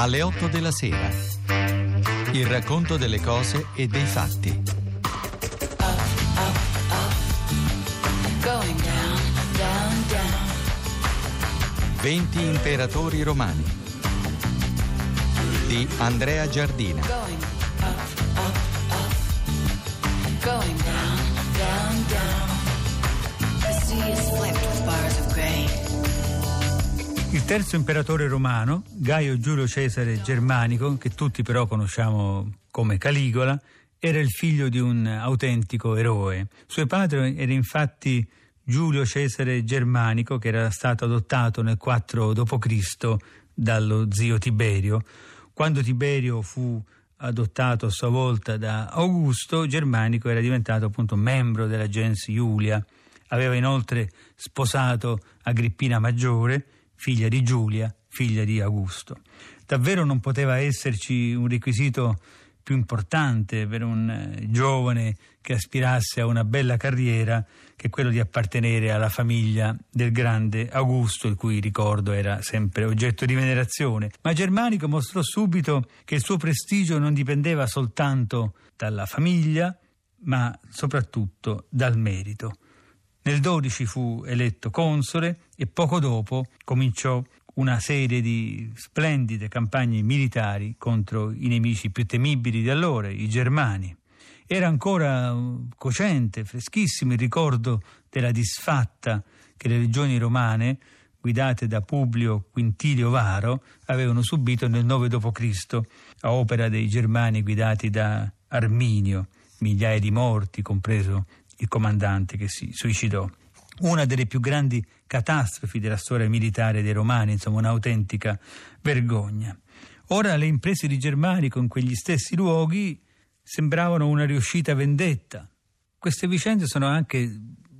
alle 8 della sera. Il racconto delle cose e dei fatti. Going down, down, down. 20 imperatori romani di Andrea Giardina. Terzo imperatore romano, Gaio Giulio Cesare Germanico, che tutti però conosciamo come Caligola, era il figlio di un autentico eroe. Suo padre era infatti Giulio Cesare Germanico, che era stato adottato nel 4 d.C. dallo zio Tiberio. Quando Tiberio fu adottato a sua volta da Augusto, Germanico era diventato appunto membro della gens Iulia. Aveva inoltre sposato Agrippina Maggiore, figlia di Giulia, figlia di Augusto. Davvero non poteva esserci un requisito più importante per un eh, giovane che aspirasse a una bella carriera che quello di appartenere alla famiglia del grande Augusto, il cui ricordo era sempre oggetto di venerazione. Ma Germanico mostrò subito che il suo prestigio non dipendeva soltanto dalla famiglia, ma soprattutto dal merito. Nel 12 fu eletto console e poco dopo cominciò una serie di splendide campagne militari contro i nemici più temibili di allora, i germani. Era ancora uh, cocente, freschissimo il ricordo della disfatta che le legioni romane, guidate da Publio Quintilio Varo, avevano subito nel 9 d.C. a opera dei germani guidati da Arminio, migliaia di morti, compreso il comandante che si suicidò. Una delle più grandi catastrofi della storia militare dei Romani, insomma un'autentica vergogna. Ora le imprese di Germanico in quegli stessi luoghi sembravano una riuscita vendetta. Queste vicende sono anche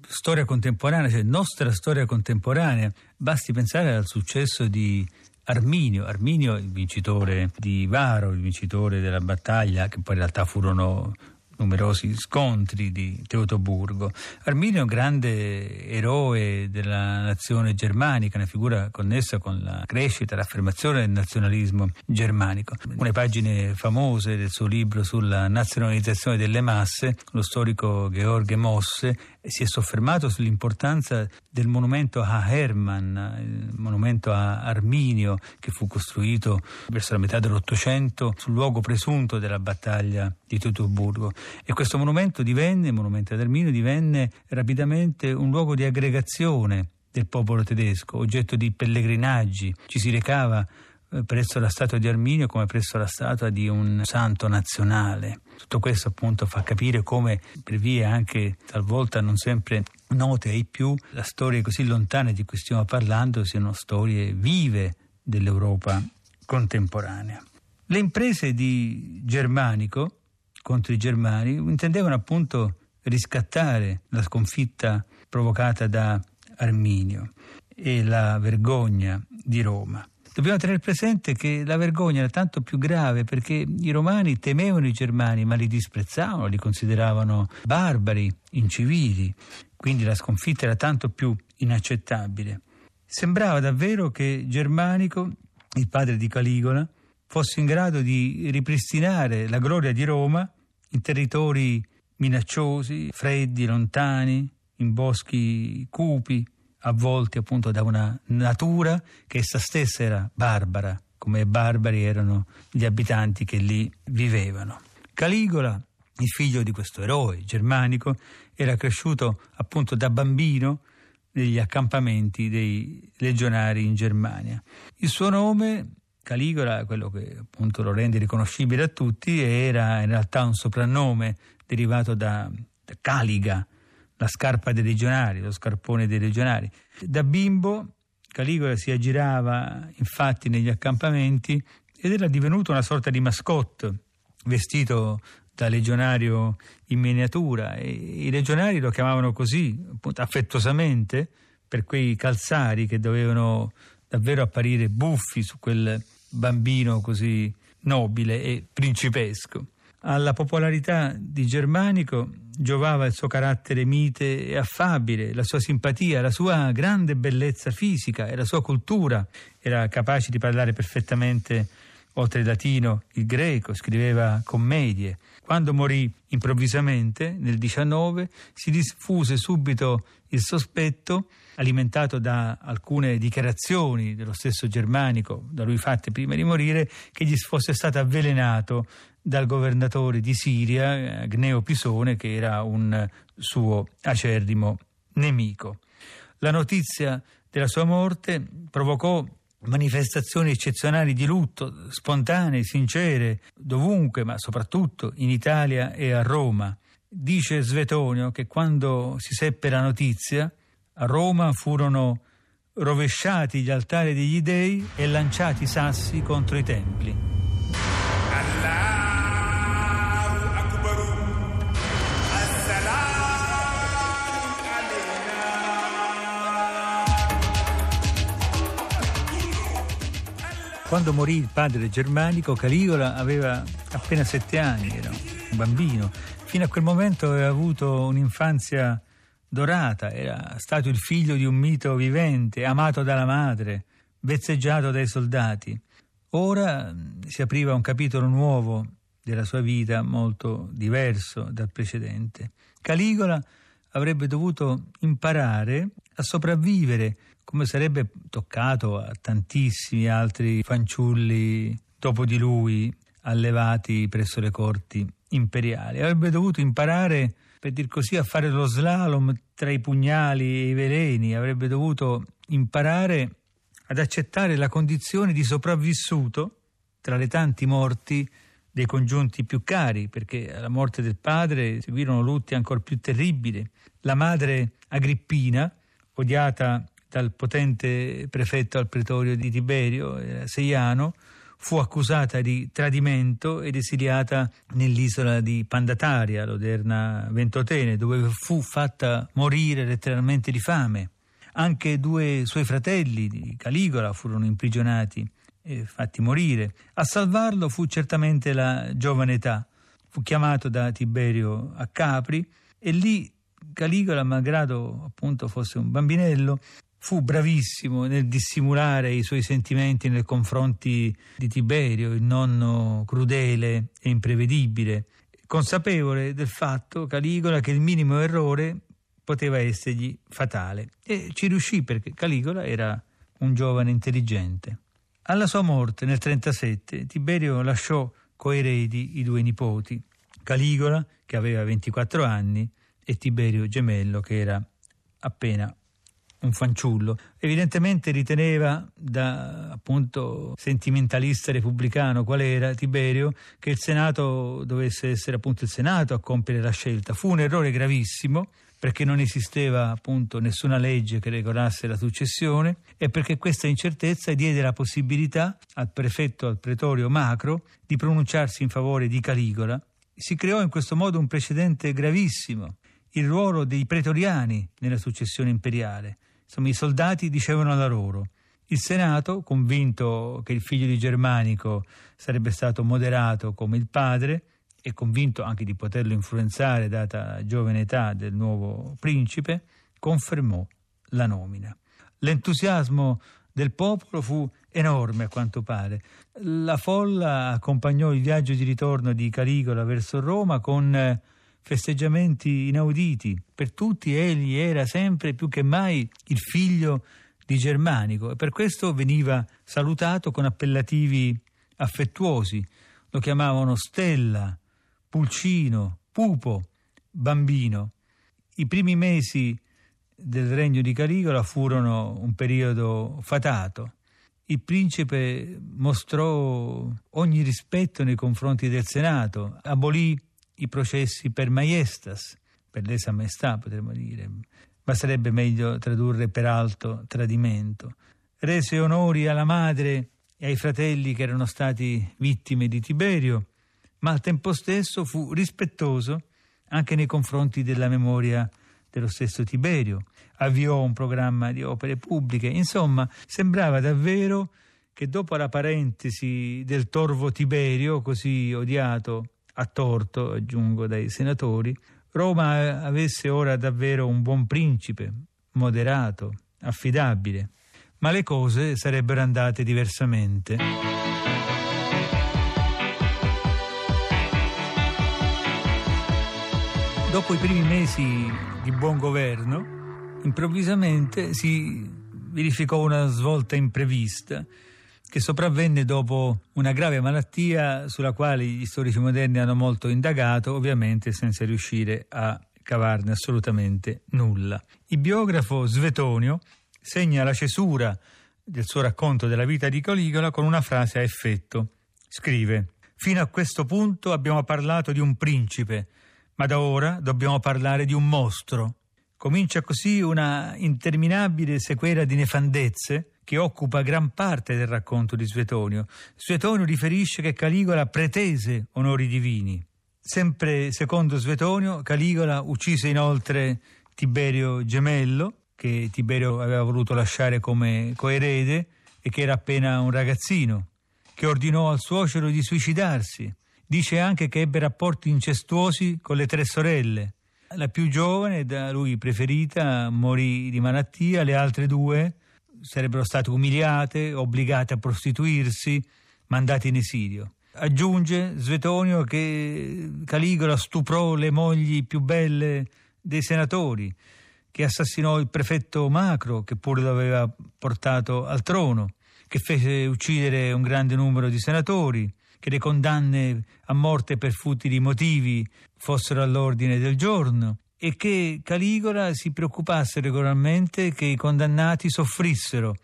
storia contemporanea, cioè nostra storia contemporanea. Basti pensare al successo di Arminio, Arminio il vincitore di Varo, il vincitore della battaglia, che poi in realtà furono numerosi scontri di Teutoburgo. Arminio grande eroe della nazione germanica, una figura connessa con la crescita l'affermazione del nazionalismo germanico. Alcune pagine famose del suo libro sulla nazionalizzazione delle masse, lo storico George Mosse si è soffermato sull'importanza del monumento a Hermann, il monumento a Arminio, che fu costruito verso la metà dell'Ottocento sul luogo presunto della battaglia di Teutoburgo. E questo monumento divenne, il monumento ad Arminio, divenne rapidamente un luogo di aggregazione del popolo tedesco, oggetto di pellegrinaggi. Ci si recava eh, presso la statua di Arminio come presso la statua di un santo nazionale. Tutto questo appunto fa capire come per vie anche talvolta non sempre note ai più, le storie così lontane di cui stiamo parlando siano storie vive dell'Europa contemporanea. Le imprese di Germanico contro i germani intendevano appunto riscattare la sconfitta provocata da Arminio e la vergogna di Roma. Dobbiamo tenere presente che la vergogna era tanto più grave perché i romani temevano i germani ma li disprezzavano, li consideravano barbari, incivili, quindi la sconfitta era tanto più inaccettabile. Sembrava davvero che Germanico, il padre di Caligola, fosse in grado di ripristinare la gloria di Roma in territori minacciosi, freddi, lontani, in boschi cupi, avvolti appunto da una natura che essa stessa era barbara, come barbari erano gli abitanti che lì vivevano. Caligola, il figlio di questo eroe germanico, era cresciuto appunto da bambino negli accampamenti dei legionari in Germania. Il suo nome, Caligola, quello che appunto lo rende riconoscibile a tutti, era in realtà un soprannome derivato da, da Caliga, la scarpa dei legionari, lo scarpone dei legionari. Da bimbo Caligola si aggirava infatti negli accampamenti ed era divenuto una sorta di mascotte, vestito da legionario in miniatura e i legionari lo chiamavano così, appunto, affettuosamente, per quei calzari che dovevano davvero apparire buffi su quel bambino così nobile e principesco. Alla popolarità di Germanico giovava il suo carattere mite e affabile, la sua simpatia, la sua grande bellezza fisica e la sua cultura. Era capace di parlare perfettamente oltre il latino il greco, scriveva commedie. Quando morì improvvisamente, nel 19, si diffuse subito il sospetto, alimentato da alcune dichiarazioni dello stesso Germanico, da lui fatte prima di morire, che gli fosse stato avvelenato dal governatore di Siria, Gneo Pisone, che era un suo acerrimo nemico. La notizia della sua morte provocò manifestazioni eccezionali di lutto, spontanee, sincere, dovunque, ma soprattutto in Italia e a Roma. Dice Svetonio che quando si seppe la notizia, a Roma furono rovesciati gli altari degli dei e lanciati sassi contro i templi. Quando morì il padre germanico, Caligola aveva appena sette anni, era un bambino. Fino a quel momento aveva avuto un'infanzia dorata, era stato il figlio di un mito vivente, amato dalla madre, vezzeggiato dai soldati. Ora si apriva un capitolo nuovo della sua vita, molto diverso dal precedente. Caligola avrebbe dovuto imparare a sopravvivere come sarebbe toccato a tantissimi altri fanciulli dopo di lui allevati presso le corti imperiali. Avrebbe dovuto imparare, per dir così, a fare lo slalom tra i pugnali e i veleni, avrebbe dovuto imparare ad accettare la condizione di sopravvissuto tra le tanti morti dei congiunti più cari, perché alla morte del padre seguirono lutti ancora più terribili. La madre Agrippina, odiata dal potente prefetto al pretorio di Tiberio, eh, Seiano, fu accusata di tradimento ed esiliata nell'isola di Pandataria, l'odierna Ventotene, dove fu fatta morire letteralmente di fame. Anche due suoi fratelli di Caligola furono imprigionati e fatti morire. A salvarlo fu certamente la giovane età. Fu chiamato da Tiberio a Capri e lì Caligola, malgrado appunto fosse un bambinello, fu bravissimo nel dissimulare i suoi sentimenti nei confronti di Tiberio, il nonno crudele e imprevedibile, consapevole del fatto, Caligola, che il minimo errore poteva essergli fatale. E ci riuscì perché Caligola era un giovane intelligente. Alla sua morte nel 37 Tiberio lasciò coeredi i due nipoti, Caligola, che aveva 24 anni, e Tiberio gemello, che era appena un fanciullo. Evidentemente riteneva, da appunto sentimentalista repubblicano qual era Tiberio, che il Senato dovesse essere appunto il Senato a compiere la scelta. Fu un errore gravissimo perché non esisteva appunto nessuna legge che regolasse la successione e perché questa incertezza diede la possibilità al prefetto al pretorio Macro di pronunciarsi in favore di Caligola. Si creò in questo modo un precedente gravissimo, il ruolo dei pretoriani nella successione imperiale. Insomma, i soldati dicevano la loro. Il Senato, convinto che il figlio di Germanico sarebbe stato moderato come il padre e convinto anche di poterlo influenzare data la giovane età del nuovo principe, confermò la nomina. L'entusiasmo del popolo fu enorme a quanto pare. La folla accompagnò il viaggio di ritorno di Caligola verso Roma con festeggiamenti inauditi. Per tutti egli era sempre più che mai il figlio di Germanico e per questo veniva salutato con appellativi affettuosi. Lo chiamavano Stella, Pulcino, Pupo, Bambino. I primi mesi del regno di Caligola furono un periodo fatato. Il principe mostrò ogni rispetto nei confronti del Senato, abolì i processi per maestas, per lesa maestà potremmo dire, ma sarebbe meglio tradurre per alto tradimento. Rese onori alla madre e ai fratelli che erano stati vittime di Tiberio, ma al tempo stesso fu rispettoso anche nei confronti della memoria dello stesso Tiberio. Avviò un programma di opere pubbliche, insomma, sembrava davvero che dopo la parentesi del torvo Tiberio, così odiato a torto, aggiungo, dai senatori, Roma avesse ora davvero un buon principe, moderato, affidabile, ma le cose sarebbero andate diversamente. Dopo i primi mesi di buon governo, improvvisamente si verificò una svolta imprevista che sopravvenne dopo una grave malattia sulla quale gli storici moderni hanno molto indagato, ovviamente senza riuscire a cavarne assolutamente nulla. Il biografo Svetonio segna la cesura del suo racconto della vita di Caligola con una frase a effetto. Scrive: Fino a questo punto abbiamo parlato di un principe ma da ora dobbiamo parlare di un mostro. Comincia così una interminabile sequela di nefandezze che occupa gran parte del racconto di Svetonio. Svetonio riferisce che Caligola pretese onori divini. Sempre secondo Svetonio, Caligola uccise inoltre Tiberio Gemello, che Tiberio aveva voluto lasciare come coerede e che era appena un ragazzino, che ordinò al suocero di suicidarsi Dice anche che ebbe rapporti incestuosi con le tre sorelle. La più giovane, da lui preferita, morì di malattia, le altre due sarebbero state umiliate, obbligate a prostituirsi, mandate in esilio. Aggiunge Svetonio che Caligola stuprò le mogli più belle dei senatori, che assassinò il prefetto Macro, che pure lo aveva portato al trono, che fece uccidere un grande numero di senatori, che le condanne a morte per futili motivi fossero all'ordine del giorno e che Caligola si preoccupasse regolarmente che i condannati soffrissero.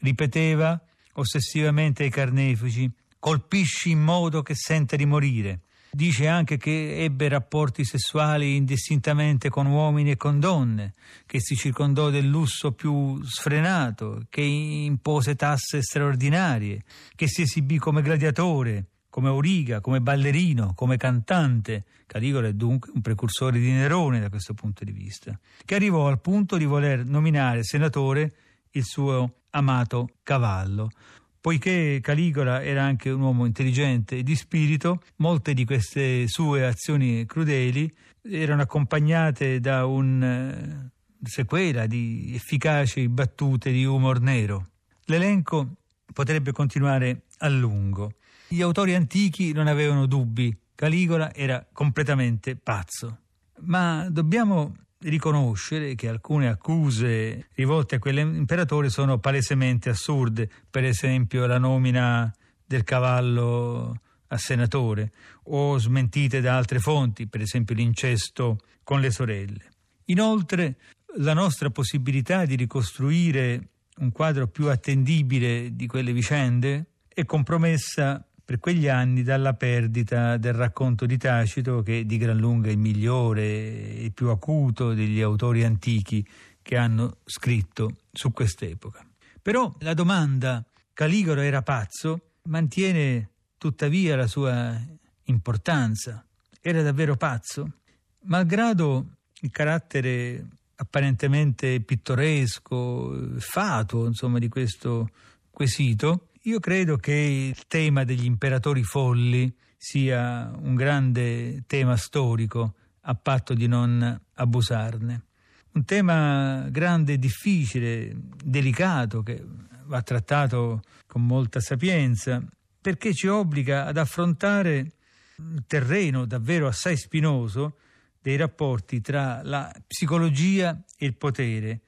Ripeteva ossessivamente ai carnefici, colpisci in modo che senta di morire. Dice anche che ebbe rapporti sessuali indistintamente con uomini e con donne, che si circondò del lusso più sfrenato, che impose tasse straordinarie, che si esibì come gladiatore, come auriga, come ballerino, come cantante. Caligola è dunque un precursore di Nerone da questo punto di vista, che arrivò al punto di voler nominare senatore il suo amato cavallo. Poiché Caligola era anche un uomo intelligente e di spirito, molte di queste sue azioni crudeli erano accompagnate da una eh, sequela di efficaci battute di umor nero. L'elenco potrebbe continuare a lungo. Gli autori antichi non avevano dubbi, Caligola era completamente pazzo. Ma dobbiamo riconoscere che alcune accuse rivolte a quell'imperatore sono palesemente assurde, per esempio la nomina del cavallo a senatore, o smentite da altre fonti, per esempio l'incesto con le sorelle. Inoltre, la nostra possibilità di ricostruire un quadro più attendibile di quelle vicende è compromessa per quegli anni dalla perdita del racconto di Tacito che di gran lunga è il migliore e più acuto degli autori antichi che hanno scritto su quest'epoca. Però la domanda Caligaro era pazzo mantiene tuttavia la sua importanza. Era davvero pazzo? Malgrado il carattere apparentemente pittoresco, fatuo, insomma, di questo quesito, io credo che il tema degli imperatori folli sia un grande tema storico, a patto di non abusarne. Un tema grande, difficile, delicato, che va trattato con molta sapienza, perché ci obbliga ad affrontare un terreno davvero assai spinoso dei rapporti tra la psicologia e il potere,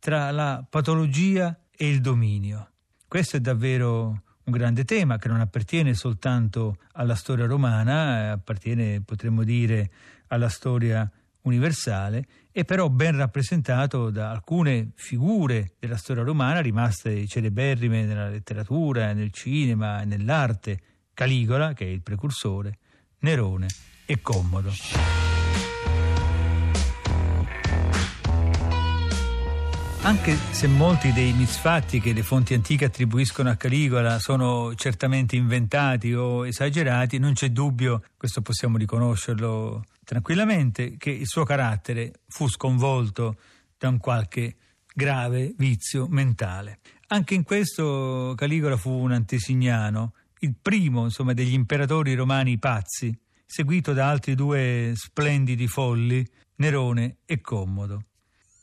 tra la patologia e il dominio. Questo è davvero un grande tema che non appartiene soltanto alla storia romana, eh, appartiene, potremmo dire, alla storia universale, è però ben rappresentato da alcune figure della storia romana rimaste celeberrime nella letteratura, nel cinema e nell'arte. Caligola, che è il precursore, Nerone e Commodo. Anche se molti dei misfatti che le fonti antiche attribuiscono a Caligola sono certamente inventati o esagerati, non c'è dubbio, questo possiamo riconoscerlo tranquillamente, che il suo carattere fu sconvolto da un qualche grave vizio mentale. Anche in questo Caligola fu un antesignano, il primo insomma, degli imperatori romani pazzi, seguito da altri due splendidi folli, Nerone e Commodo.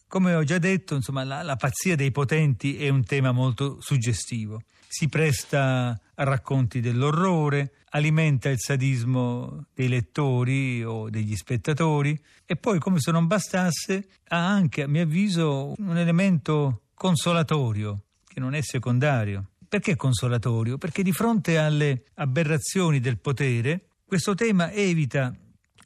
Come ho già detto, insomma, la, la pazzia dei potenti è un tema molto suggestivo. Si presta a racconti dell'orrore, alimenta il sadismo dei lettori o degli spettatori e poi, come se non bastasse, ha anche, a mio avviso, un elemento consolatorio, che non è secondario. Perché consolatorio? Perché di fronte alle aberrazioni del potere, questo tema evita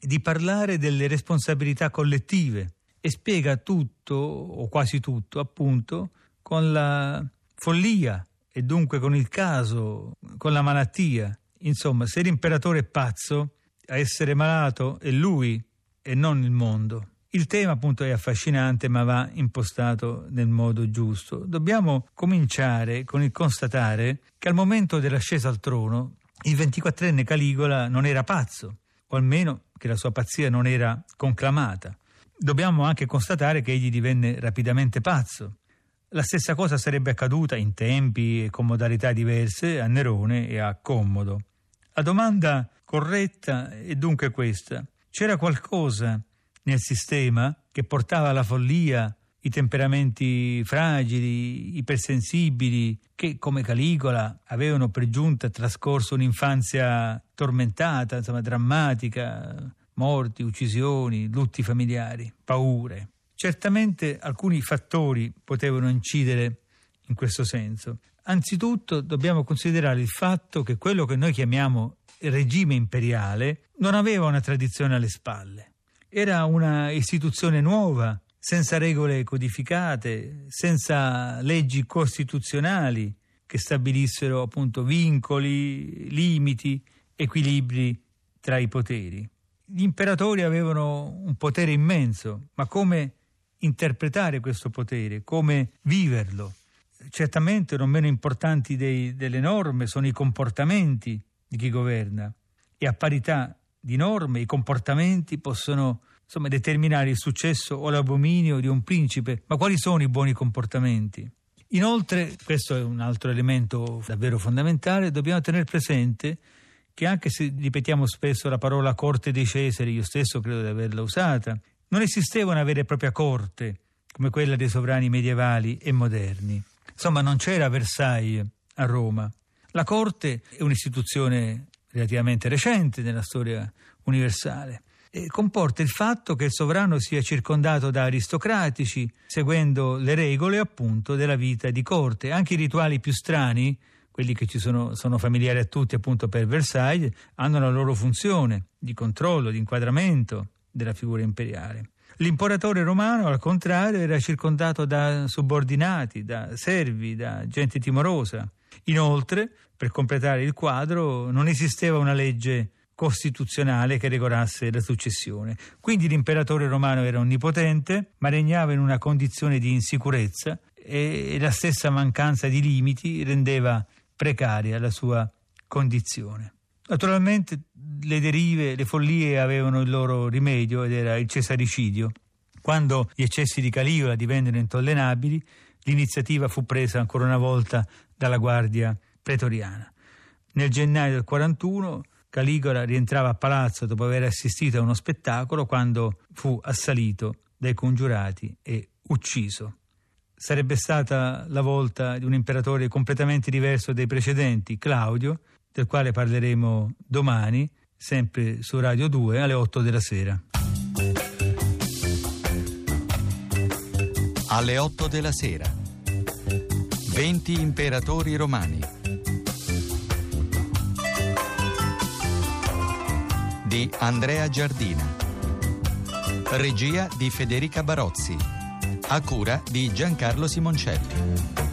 di parlare delle responsabilità collettive e spiega tutto, o quasi tutto, appunto, con la follia e dunque con il caso, con la malattia. Insomma, se l'imperatore è pazzo, a essere malato è lui e non il mondo. Il tema appunto è affascinante ma va impostato nel modo giusto. Dobbiamo cominciare con il constatare che al momento dell'ascesa al trono il 24enne Caligola non era pazzo, o almeno che la sua pazzia non era conclamata dobbiamo anche constatare che egli divenne rapidamente pazzo. La stessa cosa sarebbe accaduta in tempi e con modalità diverse a Nerone e a Commodo. La domanda corretta è dunque questa. C'era qualcosa nel sistema che portava alla follia i temperamenti fragili, ipersensibili, che come Caligola avevano per giunta trascorso un'infanzia tormentata, insomma drammatica, morti, uccisioni, lutti familiari, paure. Certamente alcuni fattori potevano incidere in questo senso. Anzitutto dobbiamo considerare il fatto che quello che noi chiamiamo regime imperiale non aveva una tradizione alle spalle. Era una istituzione nuova, senza regole codificate, senza leggi costituzionali che stabilissero appunto vincoli, limiti, equilibri tra i poteri gli imperatori avevano un potere immenso, ma come interpretare questo potere, come viverlo? Certamente non meno importanti dei, delle norme sono i comportamenti di chi governa e a parità di norme i comportamenti possono insomma, determinare il successo o l'abominio di un principe, ma quali sono i buoni comportamenti? Inoltre, questo è un altro elemento davvero fondamentale, dobbiamo tenere presente che anche se ripetiamo spesso la parola corte dei Cesari, io stesso credo di averla usata, non esisteva una vera e propria corte come quella dei sovrani medievali e moderni. Insomma, non c'era Versailles a Roma. La corte è un'istituzione relativamente recente nella storia universale. E comporta il fatto che il sovrano sia circondato da aristocratici, seguendo le regole appunto della vita di corte. Anche i rituali più strani quelli che ci sono, sono familiari a tutti appunto per Versailles, hanno la loro funzione di controllo, di inquadramento della figura imperiale. L'imperatore romano, al contrario, era circondato da subordinati, da servi, da gente timorosa. Inoltre, per completare il quadro, non esisteva una legge costituzionale che regolasse la successione. Quindi l'imperatore romano era onnipotente, ma regnava in una condizione di insicurezza e la stessa mancanza di limiti rendeva precaria la sua condizione. Naturalmente le derive, le follie avevano il loro rimedio ed era il cesaricidio. Quando gli eccessi di Caligola divennero intollerabili, l'iniziativa fu presa ancora una volta dalla guardia pretoriana. Nel gennaio del 41 Caligola rientrava a palazzo dopo aver assistito a uno spettacolo quando fu assalito dai congiurati e ucciso sarebbe stata la volta di un imperatore completamente diverso dai precedenti, Claudio, del quale parleremo domani, sempre su Radio 2 alle 8 della sera. Alle 8 della sera. 20 imperatori romani. Di Andrea Giardina. Regia di Federica Barozzi a cura di Giancarlo Simoncelli.